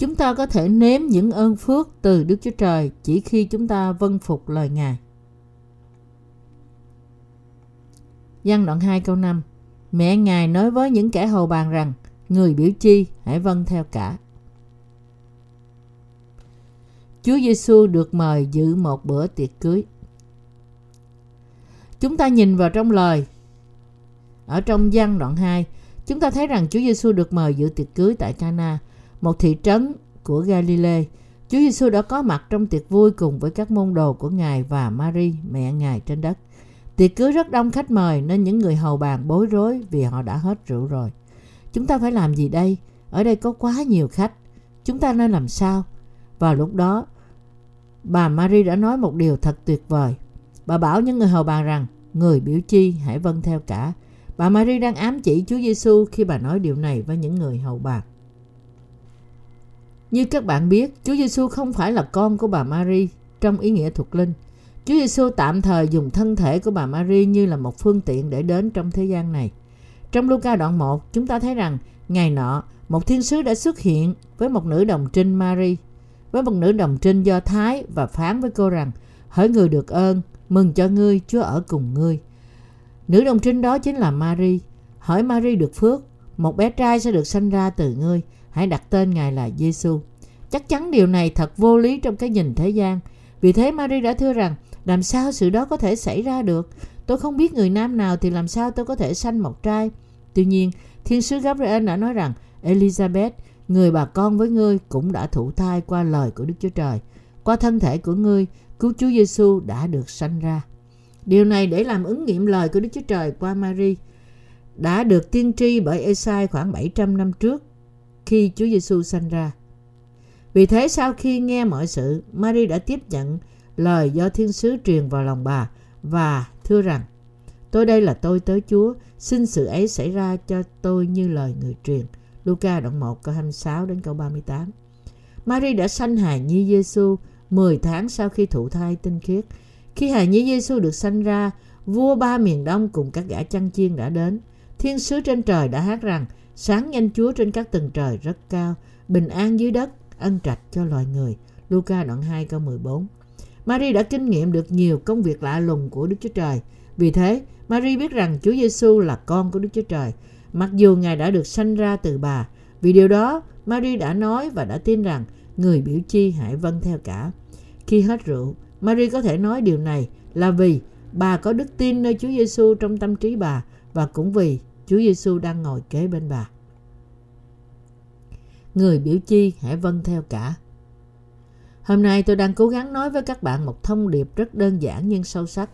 Chúng ta có thể nếm những ơn phước từ Đức Chúa Trời chỉ khi chúng ta vâng phục lời Ngài. Giăng đoạn 2 câu 5 Mẹ Ngài nói với những kẻ hầu bàn rằng Người biểu chi hãy vâng theo cả. Chúa Giêsu được mời dự một bữa tiệc cưới. Chúng ta nhìn vào trong lời ở trong văn đoạn 2, chúng ta thấy rằng Chúa Giêsu được mời dự tiệc cưới tại Cana, một thị trấn của Galilee. Chúa Giêsu đã có mặt trong tiệc vui cùng với các môn đồ của Ngài và Mary, mẹ Ngài trên đất. Tiệc cưới rất đông khách mời nên những người hầu bàn bối rối vì họ đã hết rượu rồi. Chúng ta phải làm gì đây? Ở đây có quá nhiều khách. Chúng ta nên làm sao? Vào lúc đó, bà Mary đã nói một điều thật tuyệt vời. Bà bảo những người hầu bàn rằng, người biểu chi hãy vâng theo cả. Bà Mary đang ám chỉ Chúa Giêsu khi bà nói điều này với những người hầu bàn. Như các bạn biết, Chúa Giêsu không phải là con của bà Mary trong ý nghĩa thuộc linh. Chúa Giêsu tạm thời dùng thân thể của bà Mary như là một phương tiện để đến trong thế gian này. Trong Luca đoạn 1, chúng ta thấy rằng ngày nọ, một thiên sứ đã xuất hiện với một nữ đồng trinh Mary, với một nữ đồng trinh do Thái và phán với cô rằng Hỡi người được ơn, mừng cho ngươi, Chúa ở cùng ngươi. Nữ đồng trinh đó chính là Mary. Hỏi Mary được phước, một bé trai sẽ được sanh ra từ ngươi. Hãy đặt tên Ngài là Giêsu. Chắc chắn điều này thật vô lý trong cái nhìn thế gian. Vì thế Mary đã thưa rằng, làm sao sự đó có thể xảy ra được? Tôi không biết người nam nào thì làm sao tôi có thể sanh một trai. Tuy nhiên, thiên sứ Gabriel đã nói rằng, Elizabeth, người bà con với ngươi cũng đã thụ thai qua lời của Đức Chúa Trời. Qua thân thể của ngươi, cứu Chúa Giêsu đã được sanh ra. Điều này để làm ứng nghiệm lời của Đức Chúa Trời qua Mary đã được tiên tri bởi Esai khoảng 700 năm trước khi Chúa Giêsu sanh ra. Vì thế sau khi nghe mọi sự, Mary đã tiếp nhận lời do thiên sứ truyền vào lòng bà và thưa rằng Tôi đây là tôi tới Chúa, xin sự ấy xảy ra cho tôi như lời người truyền. Luca đoạn 1 câu 26 đến câu 38. Mary đã sanh hài nhi Giêsu 10 tháng sau khi thụ thai tinh khiết. Khi hài nhi Giêsu được sanh ra, vua ba miền đông cùng các gã chăn chiên đã đến. Thiên sứ trên trời đã hát rằng, sáng nhanh Chúa trên các tầng trời rất cao, bình an dưới đất, ân trạch cho loài người. Luca đoạn 2 câu 14 Mary đã kinh nghiệm được nhiều công việc lạ lùng của Đức Chúa Trời. Vì thế, Mary biết rằng Chúa Giêsu là con của Đức Chúa Trời, mặc dù Ngài đã được sanh ra từ bà. Vì điều đó, Mary đã nói và đã tin rằng người biểu chi hãy vâng theo cả. Khi hết rượu, Mary có thể nói điều này là vì bà có đức tin nơi Chúa Giêsu trong tâm trí bà và cũng vì Chúa Giêsu đang ngồi kế bên bà. Người biểu chi hãy vâng theo cả. Hôm nay tôi đang cố gắng nói với các bạn một thông điệp rất đơn giản nhưng sâu sắc.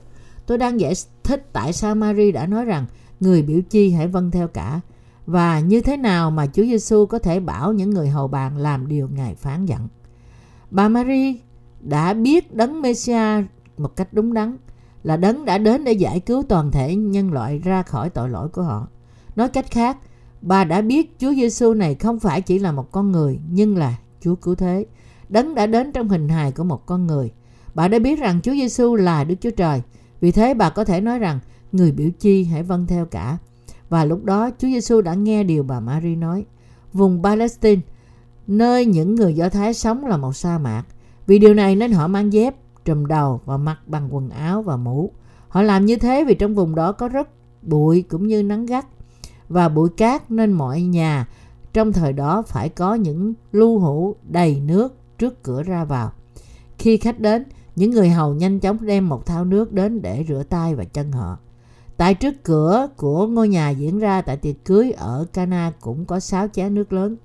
Tôi đang giải thích tại sao Mary đã nói rằng người biểu chi hãy vâng theo cả và như thế nào mà Chúa Giêsu có thể bảo những người hầu bàn làm điều Ngài phán dặn. Bà Mary đã biết đấng Messia một cách đúng đắn là đấng đã đến để giải cứu toàn thể nhân loại ra khỏi tội lỗi của họ. Nói cách khác, bà đã biết Chúa Giêsu này không phải chỉ là một con người nhưng là Chúa cứu thế. Đấng đã đến trong hình hài của một con người. Bà đã biết rằng Chúa Giêsu là Đức Chúa Trời. Vì thế bà có thể nói rằng người biểu chi hãy vâng theo cả. Và lúc đó Chúa Giêsu đã nghe điều bà Mary nói. Vùng Palestine, nơi những người Do Thái sống là một sa mạc. Vì điều này nên họ mang dép, trùm đầu và mặc bằng quần áo và mũ. Họ làm như thế vì trong vùng đó có rất bụi cũng như nắng gắt và bụi cát nên mọi nhà trong thời đó phải có những lưu hũ đầy nước trước cửa ra vào. Khi khách đến, những người hầu nhanh chóng đem một thao nước đến để rửa tay và chân họ. Tại trước cửa của ngôi nhà diễn ra tại tiệc cưới ở Cana cũng có sáu chén nước lớn.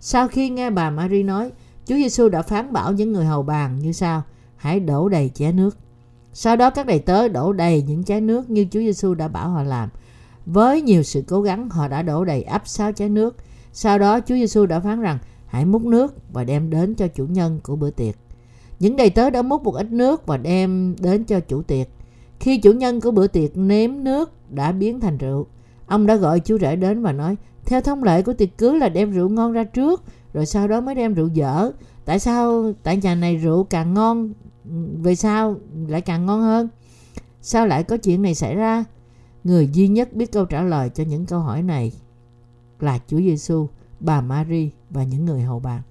Sau khi nghe bà Marie nói, Chúa Giêsu đã phán bảo những người hầu bàn như sau: Hãy đổ đầy chén nước. Sau đó các đầy tớ đổ đầy những chén nước như Chúa Giêsu đã bảo họ làm. Với nhiều sự cố gắng, họ đã đổ đầy ắp sáu chén nước. Sau đó Chúa Giêsu đã phán rằng hãy múc nước và đem đến cho chủ nhân của bữa tiệc. Những đầy tớ đã múc một ít nước và đem đến cho chủ tiệc. Khi chủ nhân của bữa tiệc nếm nước đã biến thành rượu, ông đã gọi chú rể đến và nói theo thông lệ của tiệc cưới là đem rượu ngon ra trước rồi sau đó mới đem rượu dở. Tại sao tại nhà này rượu càng ngon về sao lại càng ngon hơn? Sao lại có chuyện này xảy ra? Người duy nhất biết câu trả lời cho những câu hỏi này là Chúa Giêsu, bà Mary và những người hầu bàn.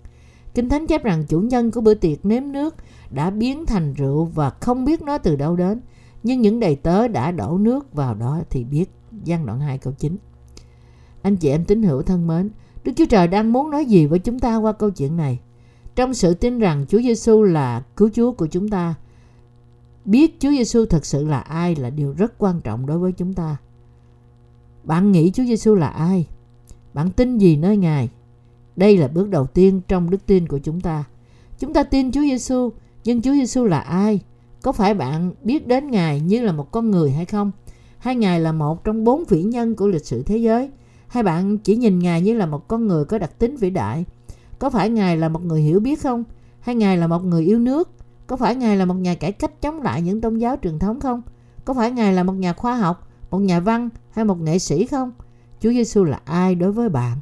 Kinh Thánh chép rằng chủ nhân của bữa tiệc nếm nước đã biến thành rượu và không biết nó từ đâu đến. Nhưng những đầy tớ đã đổ nước vào đó thì biết. Giăng đoạn 2 câu 9 Anh chị em tín hữu thân mến, Đức Chúa Trời đang muốn nói gì với chúng ta qua câu chuyện này? Trong sự tin rằng Chúa Giêsu là cứu Chúa của chúng ta, biết Chúa Giêsu thật sự là ai là điều rất quan trọng đối với chúng ta. Bạn nghĩ Chúa Giêsu là ai? Bạn tin gì nơi Ngài? Đây là bước đầu tiên trong đức tin của chúng ta. Chúng ta tin Chúa Giêsu, nhưng Chúa Giêsu là ai? Có phải bạn biết đến Ngài như là một con người hay không? Hay Ngài là một trong bốn vĩ nhân của lịch sử thế giới? Hay bạn chỉ nhìn Ngài như là một con người có đặc tính vĩ đại? Có phải Ngài là một người hiểu biết không? Hay Ngài là một người yêu nước? Có phải Ngài là một nhà cải cách chống lại những tôn giáo truyền thống không? Có phải Ngài là một nhà khoa học, một nhà văn hay một nghệ sĩ không? Chúa Giêsu là ai đối với bạn?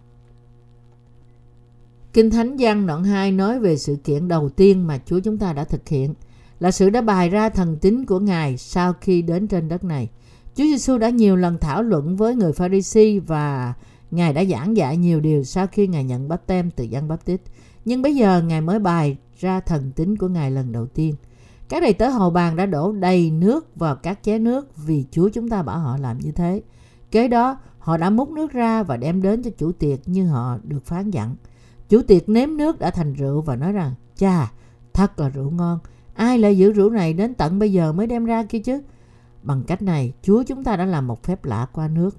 Kinh Thánh Giăng đoạn 2 nói về sự kiện đầu tiên mà Chúa chúng ta đã thực hiện là sự đã bày ra thần tính của Ngài sau khi đến trên đất này. Chúa Giêsu đã nhiều lần thảo luận với người Pharisee và Ngài đã giảng dạy nhiều điều sau khi Ngài nhận báp tem từ Giăng Báp Tít. Nhưng bây giờ Ngài mới bày ra thần tính của Ngài lần đầu tiên. Các đầy tớ hầu bàn đã đổ đầy nước vào các chén nước vì Chúa chúng ta bảo họ làm như thế. Kế đó, họ đã múc nước ra và đem đến cho chủ tiệc như họ được phán dặn. Chủ tiệc nếm nước đã thành rượu và nói rằng, cha, thật là rượu ngon. Ai lại giữ rượu này đến tận bây giờ mới đem ra kia chứ? Bằng cách này, Chúa chúng ta đã làm một phép lạ qua nước.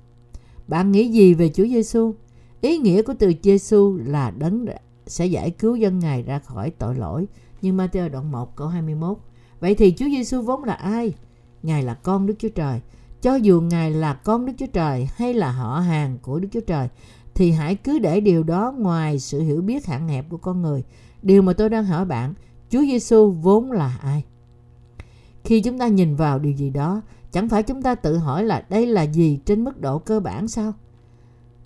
Bạn nghĩ gì về Chúa Giêsu? Ý nghĩa của từ Giêsu là đấng sẽ giải cứu dân Ngài ra khỏi tội lỗi. Như Matthew đoạn 1 câu 21. Vậy thì Chúa Giêsu vốn là ai? Ngài là con Đức Chúa Trời. Cho dù Ngài là con Đức Chúa Trời hay là họ hàng của Đức Chúa Trời thì hãy cứ để điều đó ngoài sự hiểu biết hạn hẹp của con người. Điều mà tôi đang hỏi bạn, Chúa Giêsu vốn là ai? Khi chúng ta nhìn vào điều gì đó, chẳng phải chúng ta tự hỏi là đây là gì trên mức độ cơ bản sao?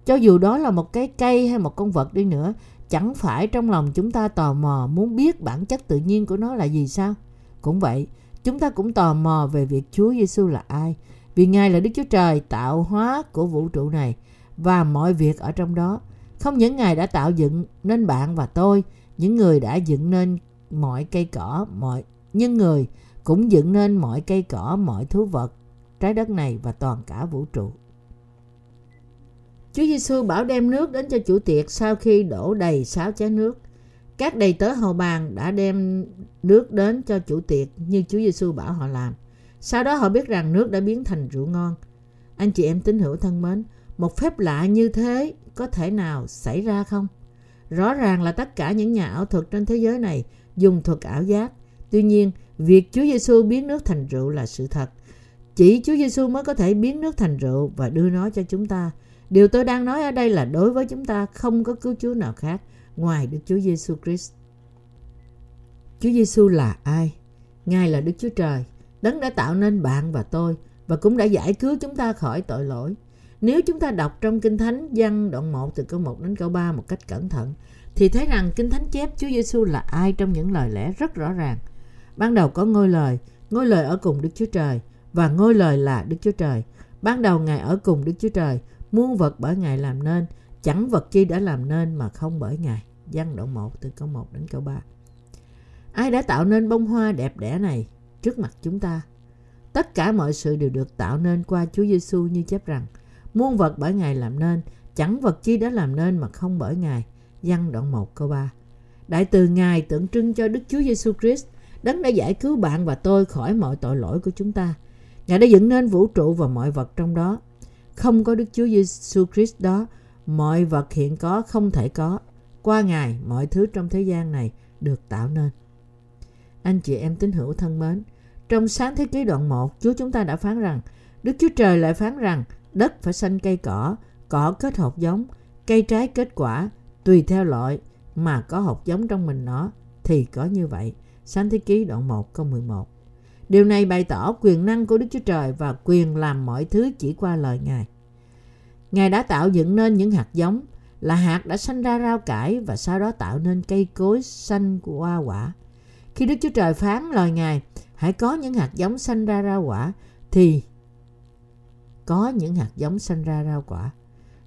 Cho dù đó là một cái cây hay một con vật đi nữa, chẳng phải trong lòng chúng ta tò mò muốn biết bản chất tự nhiên của nó là gì sao? Cũng vậy, chúng ta cũng tò mò về việc Chúa Giêsu là ai, vì Ngài là Đức Chúa Trời tạo hóa của vũ trụ này và mọi việc ở trong đó. Không những Ngài đã tạo dựng nên bạn và tôi, những người đã dựng nên mọi cây cỏ, mọi nhưng người cũng dựng nên mọi cây cỏ, mọi thú vật, trái đất này và toàn cả vũ trụ. Chúa Giêsu bảo đem nước đến cho chủ tiệc sau khi đổ đầy sáu chén nước. Các đầy tớ hầu bàn đã đem nước đến cho chủ tiệc như Chúa Giêsu bảo họ làm. Sau đó họ biết rằng nước đã biến thành rượu ngon. Anh chị em tín hữu thân mến, một phép lạ như thế có thể nào xảy ra không? Rõ ràng là tất cả những nhà ảo thuật trên thế giới này dùng thuật ảo giác. Tuy nhiên, việc Chúa Giêsu biến nước thành rượu là sự thật. Chỉ Chúa Giêsu mới có thể biến nước thành rượu và đưa nó cho chúng ta. Điều tôi đang nói ở đây là đối với chúng ta không có cứu Chúa nào khác ngoài Đức Chúa Giêsu Christ. Chúa Giêsu là ai? Ngài là Đức Chúa Trời, đấng đã tạo nên bạn và tôi và cũng đã giải cứu chúng ta khỏi tội lỗi. Nếu chúng ta đọc trong Kinh Thánh văn đoạn 1 từ câu 1 đến câu 3 một cách cẩn thận, thì thấy rằng Kinh Thánh chép Chúa Giêsu là ai trong những lời lẽ rất rõ ràng. Ban đầu có ngôi lời, ngôi lời ở cùng Đức Chúa Trời và ngôi lời là Đức Chúa Trời. Ban đầu Ngài ở cùng Đức Chúa Trời, muôn vật bởi Ngài làm nên, chẳng vật chi đã làm nên mà không bởi Ngài. Văn đoạn 1 từ câu 1 đến câu 3. Ai đã tạo nên bông hoa đẹp đẽ này trước mặt chúng ta? Tất cả mọi sự đều được tạo nên qua Chúa Giêsu như chép rằng muôn vật bởi Ngài làm nên, chẳng vật chi đã làm nên mà không bởi Ngài. Văn đoạn 1 câu 3 Đại từ Ngài tượng trưng cho Đức Chúa Giêsu Christ, đấng đã giải cứu bạn và tôi khỏi mọi tội lỗi của chúng ta. Ngài đã dựng nên vũ trụ và mọi vật trong đó. Không có Đức Chúa Giêsu Christ đó, mọi vật hiện có không thể có. Qua Ngài, mọi thứ trong thế gian này được tạo nên. Anh chị em tín hữu thân mến, trong sáng thế ký đoạn 1, Chúa chúng ta đã phán rằng, Đức Chúa Trời lại phán rằng, đất phải xanh cây cỏ, cỏ kết hột giống, cây trái kết quả, tùy theo loại mà có hột giống trong mình nó, thì có như vậy. Sáng thế ký đoạn 1 câu 11 Điều này bày tỏ quyền năng của Đức Chúa Trời và quyền làm mọi thứ chỉ qua lời Ngài. Ngài đã tạo dựng nên những hạt giống, là hạt đã sanh ra rau cải và sau đó tạo nên cây cối xanh qua quả. Khi Đức Chúa Trời phán lời Ngài, hãy có những hạt giống sanh ra rau quả, thì có những hạt giống sanh ra rau quả.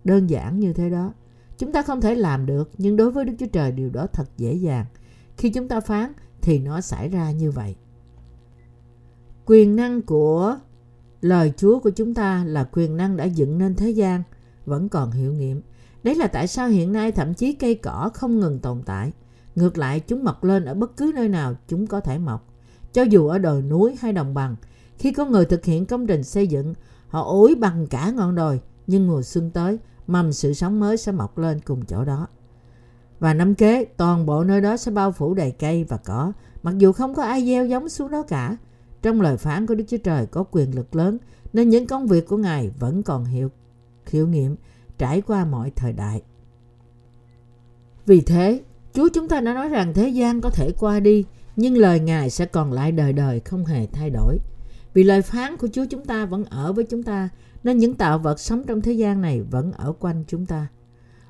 Đơn giản như thế đó. Chúng ta không thể làm được, nhưng đối với Đức Chúa Trời điều đó thật dễ dàng. Khi chúng ta phán thì nó xảy ra như vậy. Quyền năng của lời Chúa của chúng ta là quyền năng đã dựng nên thế gian vẫn còn hiệu nghiệm. Đấy là tại sao hiện nay thậm chí cây cỏ không ngừng tồn tại. Ngược lại, chúng mọc lên ở bất cứ nơi nào chúng có thể mọc. Cho dù ở đồi núi hay đồng bằng, khi có người thực hiện công trình xây dựng, họ ối bằng cả ngọn đồi, nhưng mùa xuân tới, mầm sự sống mới sẽ mọc lên cùng chỗ đó. Và năm kế, toàn bộ nơi đó sẽ bao phủ đầy cây và cỏ, mặc dù không có ai gieo giống xuống đó cả. Trong lời phán của Đức Chúa Trời có quyền lực lớn, nên những công việc của Ngài vẫn còn hiệu, hiệu nghiệm trải qua mọi thời đại. Vì thế, Chúa chúng ta đã nói rằng thế gian có thể qua đi, nhưng lời Ngài sẽ còn lại đời đời không hề thay đổi. Vì lời phán của Chúa chúng ta vẫn ở với chúng ta, nên những tạo vật sống trong thế gian này vẫn ở quanh chúng ta.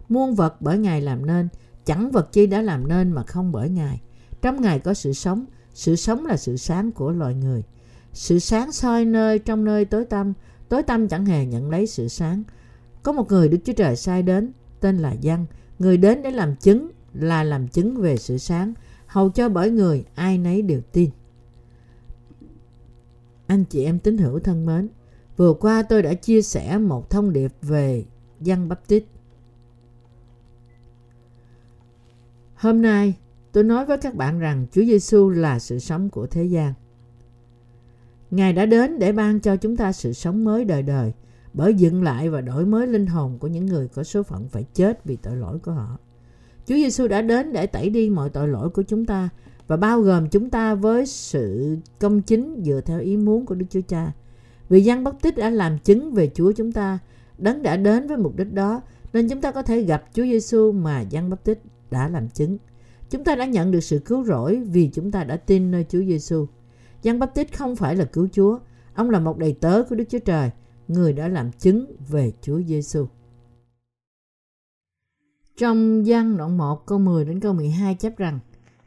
Muôn vật bởi Ngài làm nên, chẳng vật chi đã làm nên mà không bởi Ngài. Trong Ngài có sự sống, sự sống là sự sáng của loài người. Sự sáng soi nơi trong nơi tối tăm, tối tăm chẳng hề nhận lấy sự sáng. Có một người Đức Chúa Trời sai đến, tên là Giăng. Người đến để làm chứng là làm chứng về sự sáng, hầu cho bởi người ai nấy đều tin. Anh chị em tín hữu thân mến, vừa qua tôi đã chia sẻ một thông điệp về Giăng Baptist. Hôm nay, tôi nói với các bạn rằng Chúa Giêsu là sự sống của thế gian. Ngài đã đến để ban cho chúng ta sự sống mới đời đời bởi dựng lại và đổi mới linh hồn của những người có số phận phải chết vì tội lỗi của họ. Chúa Giêsu đã đến để tẩy đi mọi tội lỗi của chúng ta và bao gồm chúng ta với sự công chính dựa theo ý muốn của Đức Chúa Cha. Vì Giăng bắp Tích đã làm chứng về Chúa chúng ta, đấng đã đến với mục đích đó, nên chúng ta có thể gặp Chúa Giêsu mà Giăng bắp Tích đã làm chứng. Chúng ta đã nhận được sự cứu rỗi vì chúng ta đã tin nơi Chúa Giêsu. Giăng Báp không phải là cứu Chúa, ông là một đầy tớ của Đức Chúa Trời, người đã làm chứng về Chúa Giêsu. Trong gian đoạn 1 câu 10 đến câu 12 chép rằng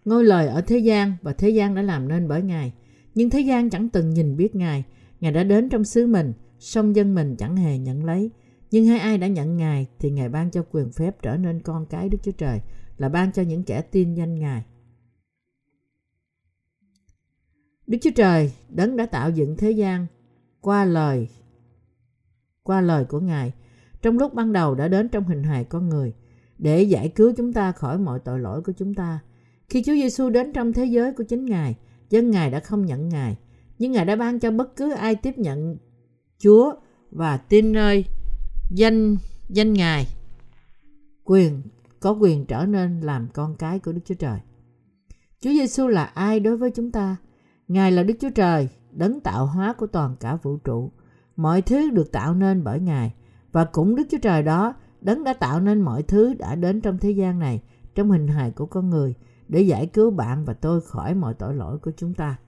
Ngôi lời ở thế gian và thế gian đã làm nên bởi Ngài. Nhưng thế gian chẳng từng nhìn biết Ngài. Ngài đã đến trong xứ mình, song dân mình chẳng hề nhận lấy. Nhưng hai ai đã nhận Ngài thì Ngài ban cho quyền phép trở nên con cái Đức Chúa Trời, là ban cho những kẻ tin danh Ngài. Đức Chúa Trời đấng đã tạo dựng thế gian qua lời qua lời của Ngài trong lúc ban đầu đã đến trong hình hài con người để giải cứu chúng ta khỏi mọi tội lỗi của chúng ta. Khi Chúa Giêsu đến trong thế giới của chính Ngài, dân Ngài đã không nhận Ngài, nhưng Ngài đã ban cho bất cứ ai tiếp nhận Chúa và tin nơi danh danh Ngài quyền có quyền trở nên làm con cái của Đức Chúa Trời. Chúa Giêsu là ai đối với chúng ta? Ngài là Đức Chúa Trời, đấng tạo hóa của toàn cả vũ trụ. Mọi thứ được tạo nên bởi Ngài và cũng Đức Chúa Trời đó đấng đã tạo nên mọi thứ đã đến trong thế gian này trong hình hài của con người để giải cứu bạn và tôi khỏi mọi tội lỗi của chúng ta.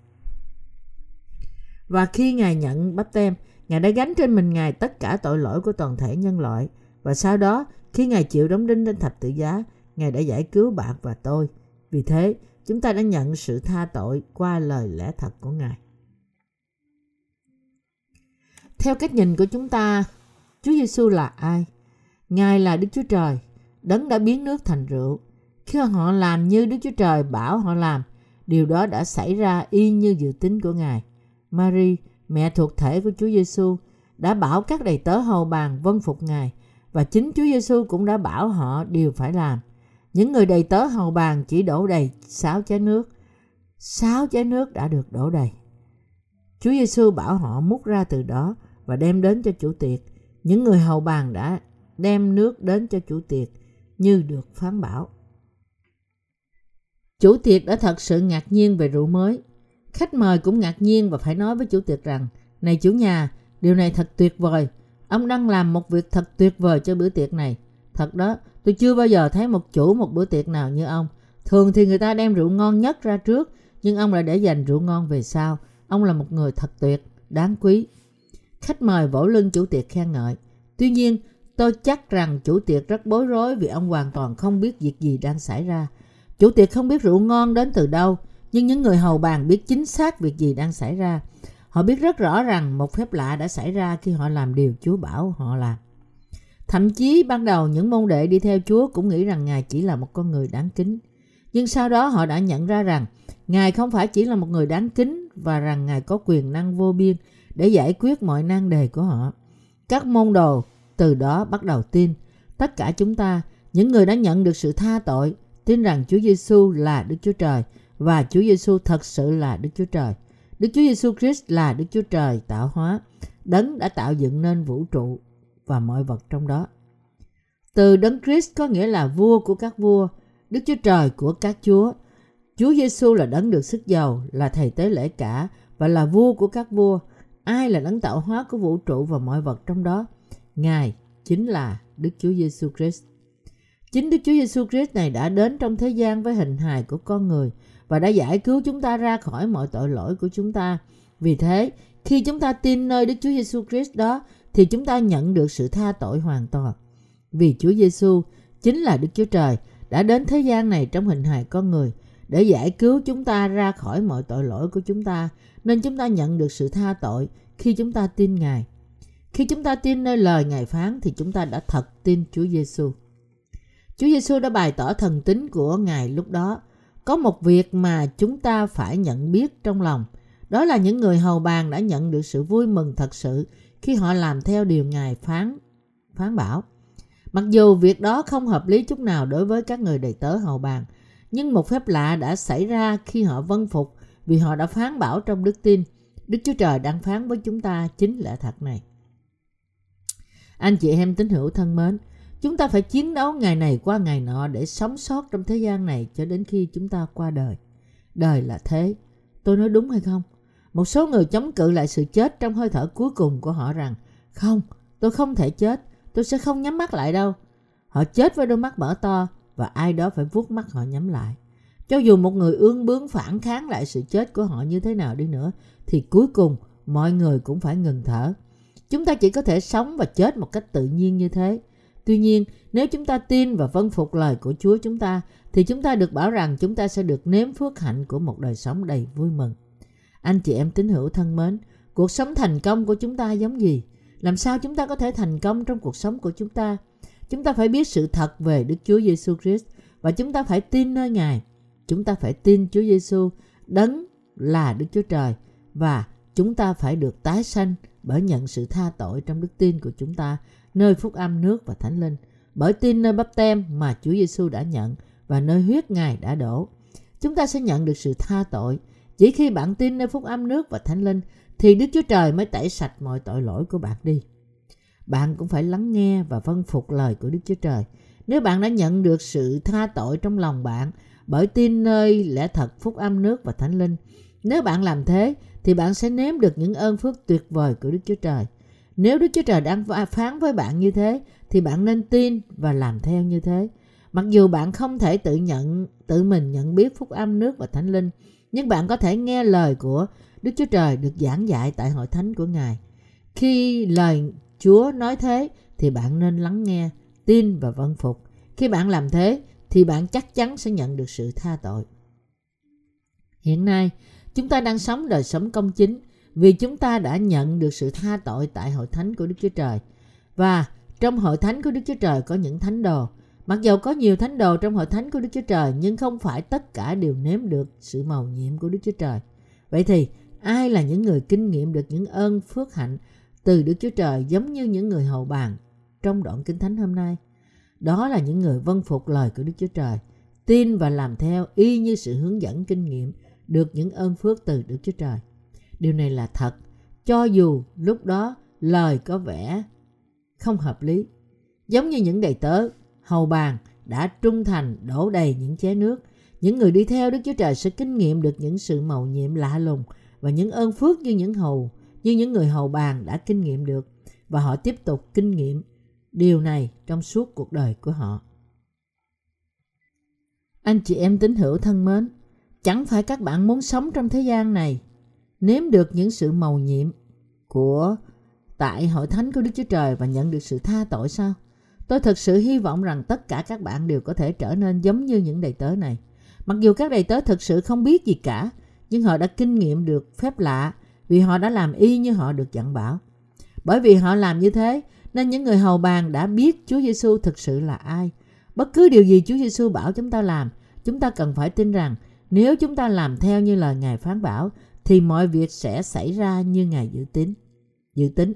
Và khi Ngài nhận bắp tem, Ngài đã gánh trên mình Ngài tất cả tội lỗi của toàn thể nhân loại. Và sau đó, khi Ngài chịu đóng đinh lên thập tự giá, Ngài đã giải cứu bạn và tôi. Vì thế, chúng ta đã nhận sự tha tội qua lời lẽ thật của Ngài. Theo cách nhìn của chúng ta, Chúa Giêsu là ai? Ngài là Đức Chúa Trời, đấng đã biến nước thành rượu. Khi họ làm như Đức Chúa Trời bảo họ làm, điều đó đã xảy ra y như dự tính của Ngài. Mary, mẹ thuộc thể của Chúa Giêsu, đã bảo các đầy tớ hầu bàn vân phục Ngài và chính Chúa Giêsu cũng đã bảo họ điều phải làm. Những người đầy tớ hầu bàn chỉ đổ đầy sáu chén nước. Sáu chén nước đã được đổ đầy. Chúa Giêsu bảo họ múc ra từ đó và đem đến cho chủ tiệc. Những người hầu bàn đã đem nước đến cho chủ tiệc như được phán bảo. Chủ tiệc đã thật sự ngạc nhiên về rượu mới. Khách mời cũng ngạc nhiên và phải nói với chủ tiệc rằng Này chủ nhà, điều này thật tuyệt vời. Ông đang làm một việc thật tuyệt vời cho bữa tiệc này. Thật đó, tôi chưa bao giờ thấy một chủ một bữa tiệc nào như ông. Thường thì người ta đem rượu ngon nhất ra trước, nhưng ông lại để dành rượu ngon về sau. Ông là một người thật tuyệt, đáng quý. Khách mời vỗ lưng chủ tiệc khen ngợi. Tuy nhiên, tôi chắc rằng chủ tiệc rất bối rối vì ông hoàn toàn không biết việc gì đang xảy ra. Chủ tiệc không biết rượu ngon đến từ đâu, nhưng những người hầu bàn biết chính xác việc gì đang xảy ra. Họ biết rất rõ rằng một phép lạ đã xảy ra khi họ làm điều Chúa bảo họ làm. Thậm chí ban đầu những môn đệ đi theo Chúa cũng nghĩ rằng Ngài chỉ là một con người đáng kính. Nhưng sau đó họ đã nhận ra rằng Ngài không phải chỉ là một người đáng kính và rằng Ngài có quyền năng vô biên để giải quyết mọi nan đề của họ. Các môn đồ từ đó bắt đầu tin. Tất cả chúng ta, những người đã nhận được sự tha tội, tin rằng Chúa Giêsu là Đức Chúa Trời và Chúa Giêsu thật sự là Đức Chúa Trời. Đức Chúa Giêsu Christ là Đức Chúa Trời tạo hóa, đấng đã tạo dựng nên vũ trụ và mọi vật trong đó. Từ đấng Christ có nghĩa là vua của các vua, Đức Chúa Trời của các chúa. Chúa Giêsu là đấng được sức giàu, là thầy tế lễ cả và là vua của các vua. Ai là đấng tạo hóa của vũ trụ và mọi vật trong đó? Ngài chính là Đức Chúa Giêsu Christ. Chính Đức Chúa Giêsu Christ này đã đến trong thế gian với hình hài của con người và đã giải cứu chúng ta ra khỏi mọi tội lỗi của chúng ta. Vì thế, khi chúng ta tin nơi Đức Chúa Giêsu Christ đó thì chúng ta nhận được sự tha tội hoàn toàn. Vì Chúa Giêsu chính là Đức Chúa Trời đã đến thế gian này trong hình hài con người để giải cứu chúng ta ra khỏi mọi tội lỗi của chúng ta, nên chúng ta nhận được sự tha tội khi chúng ta tin Ngài. Khi chúng ta tin nơi lời Ngài phán thì chúng ta đã thật tin Chúa Giêsu. Chúa Giêsu đã bày tỏ thần tính của Ngài lúc đó. Có một việc mà chúng ta phải nhận biết trong lòng, đó là những người hầu bàn đã nhận được sự vui mừng thật sự khi họ làm theo điều Ngài phán phán bảo. Mặc dù việc đó không hợp lý chút nào đối với các người đầy tớ hầu bàn, nhưng một phép lạ đã xảy ra khi họ vâng phục vì họ đã phán bảo trong đức tin. Đức Chúa Trời đang phán với chúng ta chính lẽ thật này. Anh chị em tín hữu thân mến, chúng ta phải chiến đấu ngày này qua ngày nọ để sống sót trong thế gian này cho đến khi chúng ta qua đời. Đời là thế. Tôi nói đúng hay không? Một số người chống cự lại sự chết trong hơi thở cuối cùng của họ rằng Không, tôi không thể chết, tôi sẽ không nhắm mắt lại đâu. Họ chết với đôi mắt mở to và ai đó phải vuốt mắt họ nhắm lại. Cho dù một người ương bướng phản kháng lại sự chết của họ như thế nào đi nữa thì cuối cùng mọi người cũng phải ngừng thở. Chúng ta chỉ có thể sống và chết một cách tự nhiên như thế. Tuy nhiên, nếu chúng ta tin và vâng phục lời của Chúa chúng ta, thì chúng ta được bảo rằng chúng ta sẽ được nếm phước hạnh của một đời sống đầy vui mừng. Anh chị em tín hữu thân mến, cuộc sống thành công của chúng ta giống gì? Làm sao chúng ta có thể thành công trong cuộc sống của chúng ta? Chúng ta phải biết sự thật về Đức Chúa Giêsu Christ và chúng ta phải tin nơi Ngài. Chúng ta phải tin Chúa Giêsu đấng là Đức Chúa Trời và chúng ta phải được tái sanh bởi nhận sự tha tội trong đức tin của chúng ta nơi phúc âm nước và thánh linh bởi tin nơi bắp tem mà Chúa Giêsu đã nhận và nơi huyết Ngài đã đổ. Chúng ta sẽ nhận được sự tha tội. Chỉ khi bạn tin nơi phúc âm nước và thánh linh thì Đức Chúa Trời mới tẩy sạch mọi tội lỗi của bạn đi. Bạn cũng phải lắng nghe và vâng phục lời của Đức Chúa Trời. Nếu bạn đã nhận được sự tha tội trong lòng bạn bởi tin nơi lẽ thật phúc âm nước và thánh linh, nếu bạn làm thế thì bạn sẽ nếm được những ơn phước tuyệt vời của Đức Chúa Trời. Nếu Đức Chúa Trời đang phán với bạn như thế thì bạn nên tin và làm theo như thế. Mặc dù bạn không thể tự nhận tự mình nhận biết phúc âm nước và thánh linh, nhưng bạn có thể nghe lời của Đức Chúa Trời được giảng dạy tại hội thánh của Ngài. Khi lời Chúa nói thế thì bạn nên lắng nghe, tin và vâng phục. Khi bạn làm thế thì bạn chắc chắn sẽ nhận được sự tha tội. Hiện nay, chúng ta đang sống đời sống công chính vì chúng ta đã nhận được sự tha tội tại hội thánh của Đức Chúa Trời. Và trong hội thánh của Đức Chúa Trời có những thánh đồ. Mặc dù có nhiều thánh đồ trong hội thánh của Đức Chúa Trời nhưng không phải tất cả đều nếm được sự màu nhiệm của Đức Chúa Trời. Vậy thì ai là những người kinh nghiệm được những ơn phước hạnh từ Đức Chúa Trời giống như những người hầu bàn trong đoạn kinh thánh hôm nay? Đó là những người vâng phục lời của Đức Chúa Trời, tin và làm theo y như sự hướng dẫn kinh nghiệm được những ơn phước từ Đức Chúa Trời. Điều này là thật, cho dù lúc đó lời có vẻ không hợp lý. Giống như những đầy tớ, hầu bàn đã trung thành đổ đầy những chén nước. Những người đi theo Đức Chúa Trời sẽ kinh nghiệm được những sự mầu nhiệm lạ lùng và những ơn phước như những hầu như những người hầu bàn đã kinh nghiệm được và họ tiếp tục kinh nghiệm điều này trong suốt cuộc đời của họ. Anh chị em tín hữu thân mến, chẳng phải các bạn muốn sống trong thế gian này nếm được những sự màu nhiệm của tại hội thánh của Đức Chúa Trời và nhận được sự tha tội sao? Tôi thật sự hy vọng rằng tất cả các bạn đều có thể trở nên giống như những đầy tớ này. Mặc dù các đầy tớ thực sự không biết gì cả, nhưng họ đã kinh nghiệm được phép lạ vì họ đã làm y như họ được dặn bảo. Bởi vì họ làm như thế, Nên những người hầu bàn đã biết Chúa Giêsu thực sự là ai. Bất cứ điều gì Chúa Giêsu bảo chúng ta làm, chúng ta cần phải tin rằng nếu chúng ta làm theo như lời Ngài phán bảo thì mọi việc sẽ xảy ra như Ngài dự tính. Dự tính.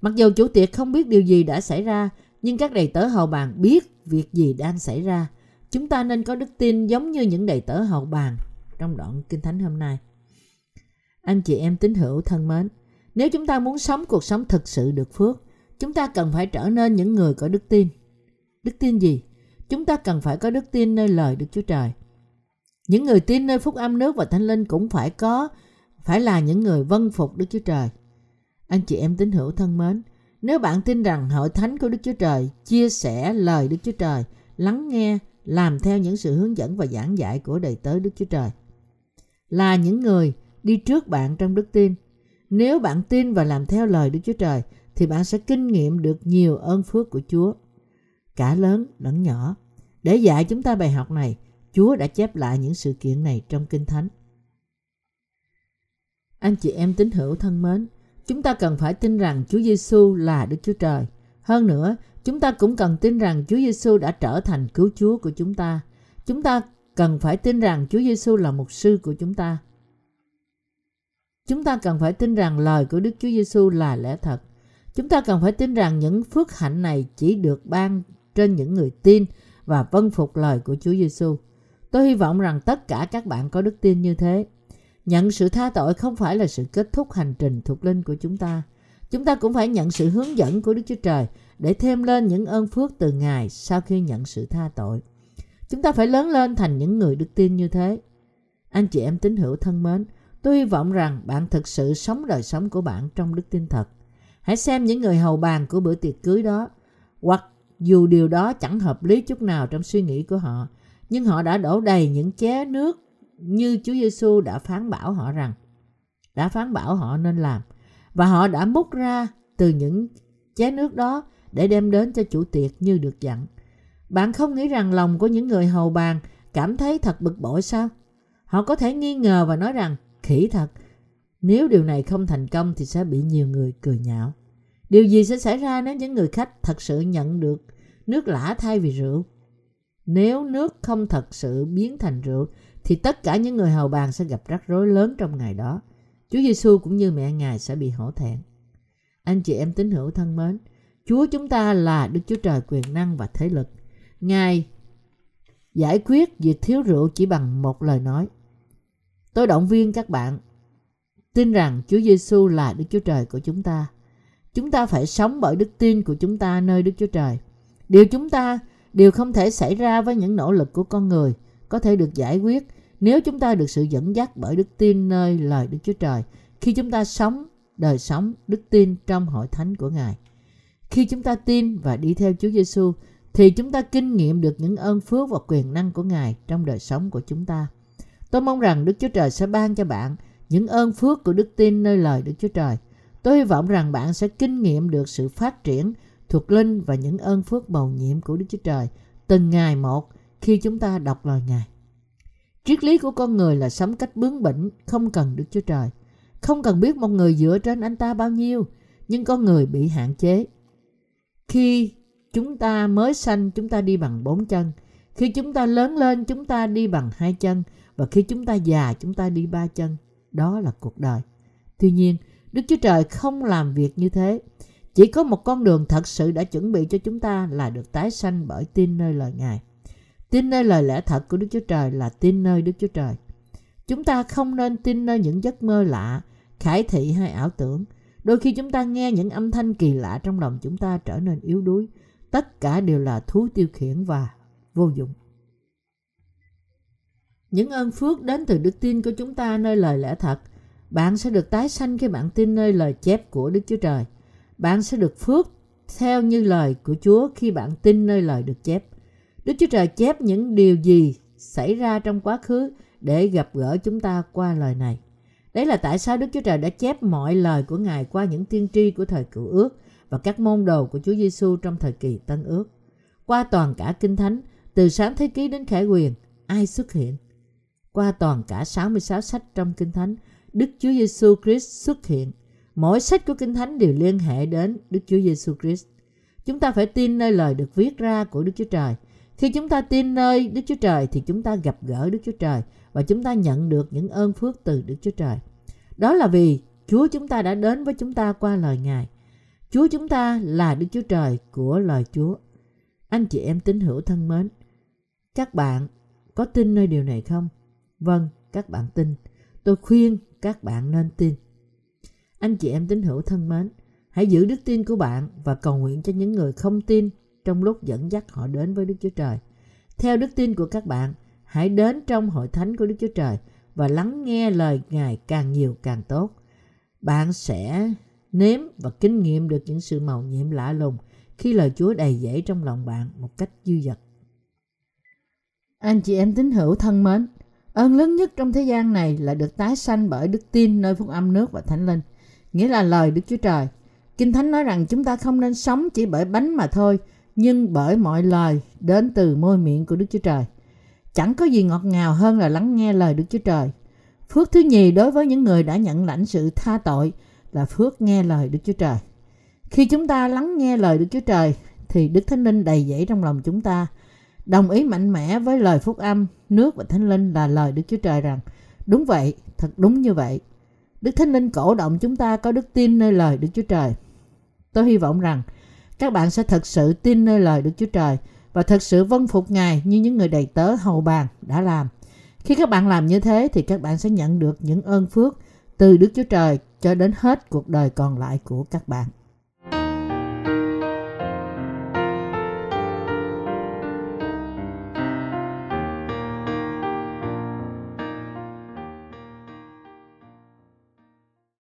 Mặc dù chủ tiệc không biết điều gì đã xảy ra, nhưng các đầy tớ hầu bàn biết việc gì đang xảy ra. Chúng ta nên có đức tin giống như những đầy tớ hầu bàn trong đoạn Kinh Thánh hôm nay. Anh chị em tín hữu thân mến, nếu chúng ta muốn sống cuộc sống thực sự được phước, chúng ta cần phải trở nên những người có đức tin. Đức tin gì? Chúng ta cần phải có đức tin nơi lời Đức Chúa Trời. Những người tin nơi phúc âm nước và thánh linh cũng phải có, phải là những người vân phục Đức Chúa Trời. Anh chị em tín hữu thân mến, nếu bạn tin rằng hội thánh của Đức Chúa Trời chia sẻ lời Đức Chúa Trời, lắng nghe, làm theo những sự hướng dẫn và giảng dạy của đầy tớ Đức Chúa Trời, là những người đi trước bạn trong đức tin. Nếu bạn tin và làm theo lời Đức Chúa Trời thì bạn sẽ kinh nghiệm được nhiều ơn phước của Chúa, cả lớn lẫn nhỏ. Để dạy chúng ta bài học này, Chúa đã chép lại những sự kiện này trong Kinh Thánh. Anh chị em tín hữu thân mến, chúng ta cần phải tin rằng Chúa Giêsu là Đức Chúa Trời. Hơn nữa, chúng ta cũng cần tin rằng Chúa Giêsu đã trở thành cứu Chúa của chúng ta. Chúng ta cần phải tin rằng Chúa Giêsu là mục sư của chúng ta. Chúng ta cần phải tin rằng lời của Đức Chúa Giêsu là lẽ thật. Chúng ta cần phải tin rằng những phước hạnh này chỉ được ban trên những người tin và vâng phục lời của Chúa Giêsu. Tôi hy vọng rằng tất cả các bạn có đức tin như thế. Nhận sự tha tội không phải là sự kết thúc hành trình thuộc linh của chúng ta. Chúng ta cũng phải nhận sự hướng dẫn của Đức Chúa Trời để thêm lên những ơn phước từ Ngài sau khi nhận sự tha tội. Chúng ta phải lớn lên thành những người đức tin như thế. Anh chị em tín hữu thân mến, tôi hy vọng rằng bạn thực sự sống đời sống của bạn trong đức tin thật. Hãy xem những người hầu bàn của bữa tiệc cưới đó, hoặc dù điều đó chẳng hợp lý chút nào trong suy nghĩ của họ, nhưng họ đã đổ đầy những ché nước như Chúa Giêsu đã phán bảo họ rằng đã phán bảo họ nên làm và họ đã múc ra từ những chén nước đó để đem đến cho chủ tiệc như được dặn. Bạn không nghĩ rằng lòng của những người hầu bàn cảm thấy thật bực bội sao? Họ có thể nghi ngờ và nói rằng khỉ thật, nếu điều này không thành công thì sẽ bị nhiều người cười nhạo. Điều gì sẽ xảy ra nếu những người khách thật sự nhận được nước lã thay vì rượu? Nếu nước không thật sự biến thành rượu thì tất cả những người hầu bàn sẽ gặp rắc rối lớn trong ngày đó. Chúa Giêsu cũng như mẹ Ngài sẽ bị hổ thẹn. Anh chị em tín hữu thân mến, Chúa chúng ta là Đức Chúa Trời quyền năng và thế lực. Ngài giải quyết việc thiếu rượu chỉ bằng một lời nói. Tôi động viên các bạn tin rằng Chúa Giêsu là Đức Chúa Trời của chúng ta. Chúng ta phải sống bởi đức tin của chúng ta nơi Đức Chúa Trời. Điều chúng ta, điều không thể xảy ra với những nỗ lực của con người có thể được giải quyết nếu chúng ta được sự dẫn dắt bởi đức tin nơi lời Đức Chúa Trời, khi chúng ta sống đời sống đức tin trong hội thánh của Ngài. Khi chúng ta tin và đi theo Chúa Giêsu thì chúng ta kinh nghiệm được những ơn phước và quyền năng của Ngài trong đời sống của chúng ta. Tôi mong rằng Đức Chúa Trời sẽ ban cho bạn những ơn phước của đức tin nơi lời Đức Chúa Trời. Tôi hy vọng rằng bạn sẽ kinh nghiệm được sự phát triển thuộc linh và những ơn phước bầu nhiệm của Đức Chúa Trời từng ngày một khi chúng ta đọc lời Ngài. Triết lý của con người là sống cách bướng bỉnh, không cần Đức Chúa Trời. Không cần biết một người dựa trên anh ta bao nhiêu, nhưng con người bị hạn chế. Khi chúng ta mới sanh, chúng ta đi bằng bốn chân. Khi chúng ta lớn lên, chúng ta đi bằng hai chân. Và khi chúng ta già, chúng ta đi ba chân. Đó là cuộc đời. Tuy nhiên, Đức Chúa Trời không làm việc như thế. Chỉ có một con đường thật sự đã chuẩn bị cho chúng ta là được tái sanh bởi tin nơi lời Ngài. Tin nơi lời lẽ thật của Đức Chúa Trời là tin nơi Đức Chúa Trời. Chúng ta không nên tin nơi những giấc mơ lạ, khải thị hay ảo tưởng. Đôi khi chúng ta nghe những âm thanh kỳ lạ trong lòng chúng ta trở nên yếu đuối. Tất cả đều là thú tiêu khiển và vô dụng. Những ơn phước đến từ đức tin của chúng ta nơi lời lẽ thật. Bạn sẽ được tái sanh khi bạn tin nơi lời chép của Đức Chúa Trời. Bạn sẽ được phước theo như lời của Chúa khi bạn tin nơi lời được chép. Đức Chúa Trời chép những điều gì xảy ra trong quá khứ để gặp gỡ chúng ta qua lời này. Đấy là tại sao Đức Chúa Trời đã chép mọi lời của Ngài qua những tiên tri của thời cựu ước và các môn đồ của Chúa Giêsu trong thời kỳ Tân ước. Qua toàn cả Kinh Thánh, từ sáng thế ký đến khải quyền, ai xuất hiện? Qua toàn cả 66 sách trong Kinh Thánh, Đức Chúa Giêsu Christ xuất hiện. Mỗi sách của Kinh Thánh đều liên hệ đến Đức Chúa Giêsu Christ. Chúng ta phải tin nơi lời được viết ra của Đức Chúa Trời. Khi chúng ta tin nơi Đức Chúa Trời thì chúng ta gặp gỡ Đức Chúa Trời và chúng ta nhận được những ơn phước từ Đức Chúa Trời. Đó là vì Chúa chúng ta đã đến với chúng ta qua lời Ngài. Chúa chúng ta là Đức Chúa Trời của lời Chúa. Anh chị em tín hữu thân mến, các bạn có tin nơi điều này không? Vâng, các bạn tin. Tôi khuyên các bạn nên tin. Anh chị em tín hữu thân mến, hãy giữ đức tin của bạn và cầu nguyện cho những người không tin trong lúc dẫn dắt họ đến với Đức Chúa Trời. Theo đức tin của các bạn, hãy đến trong hội thánh của Đức Chúa Trời và lắng nghe lời Ngài càng nhiều càng tốt. Bạn sẽ nếm và kinh nghiệm được những sự màu nhiệm lạ lùng khi lời Chúa đầy dẫy trong lòng bạn một cách dư dật. Anh chị em tín hữu thân mến, ơn lớn nhất trong thế gian này là được tái sanh bởi đức tin nơi phúc âm nước và thánh linh, nghĩa là lời Đức Chúa Trời. Kinh Thánh nói rằng chúng ta không nên sống chỉ bởi bánh mà thôi, nhưng bởi mọi lời đến từ môi miệng của Đức Chúa Trời. Chẳng có gì ngọt ngào hơn là lắng nghe lời Đức Chúa Trời. Phước thứ nhì đối với những người đã nhận lãnh sự tha tội là phước nghe lời Đức Chúa Trời. Khi chúng ta lắng nghe lời Đức Chúa Trời thì Đức Thánh Linh đầy dẫy trong lòng chúng ta. Đồng ý mạnh mẽ với lời phúc âm, nước và Thánh Linh là lời Đức Chúa Trời rằng đúng vậy, thật đúng như vậy. Đức Thánh Linh cổ động chúng ta có đức tin nơi lời Đức Chúa Trời. Tôi hy vọng rằng các bạn sẽ thật sự tin nơi lời Đức Chúa Trời và thật sự vâng phục Ngài như những người đầy tớ hầu bàn đã làm. Khi các bạn làm như thế thì các bạn sẽ nhận được những ơn phước từ Đức Chúa Trời cho đến hết cuộc đời còn lại của các bạn.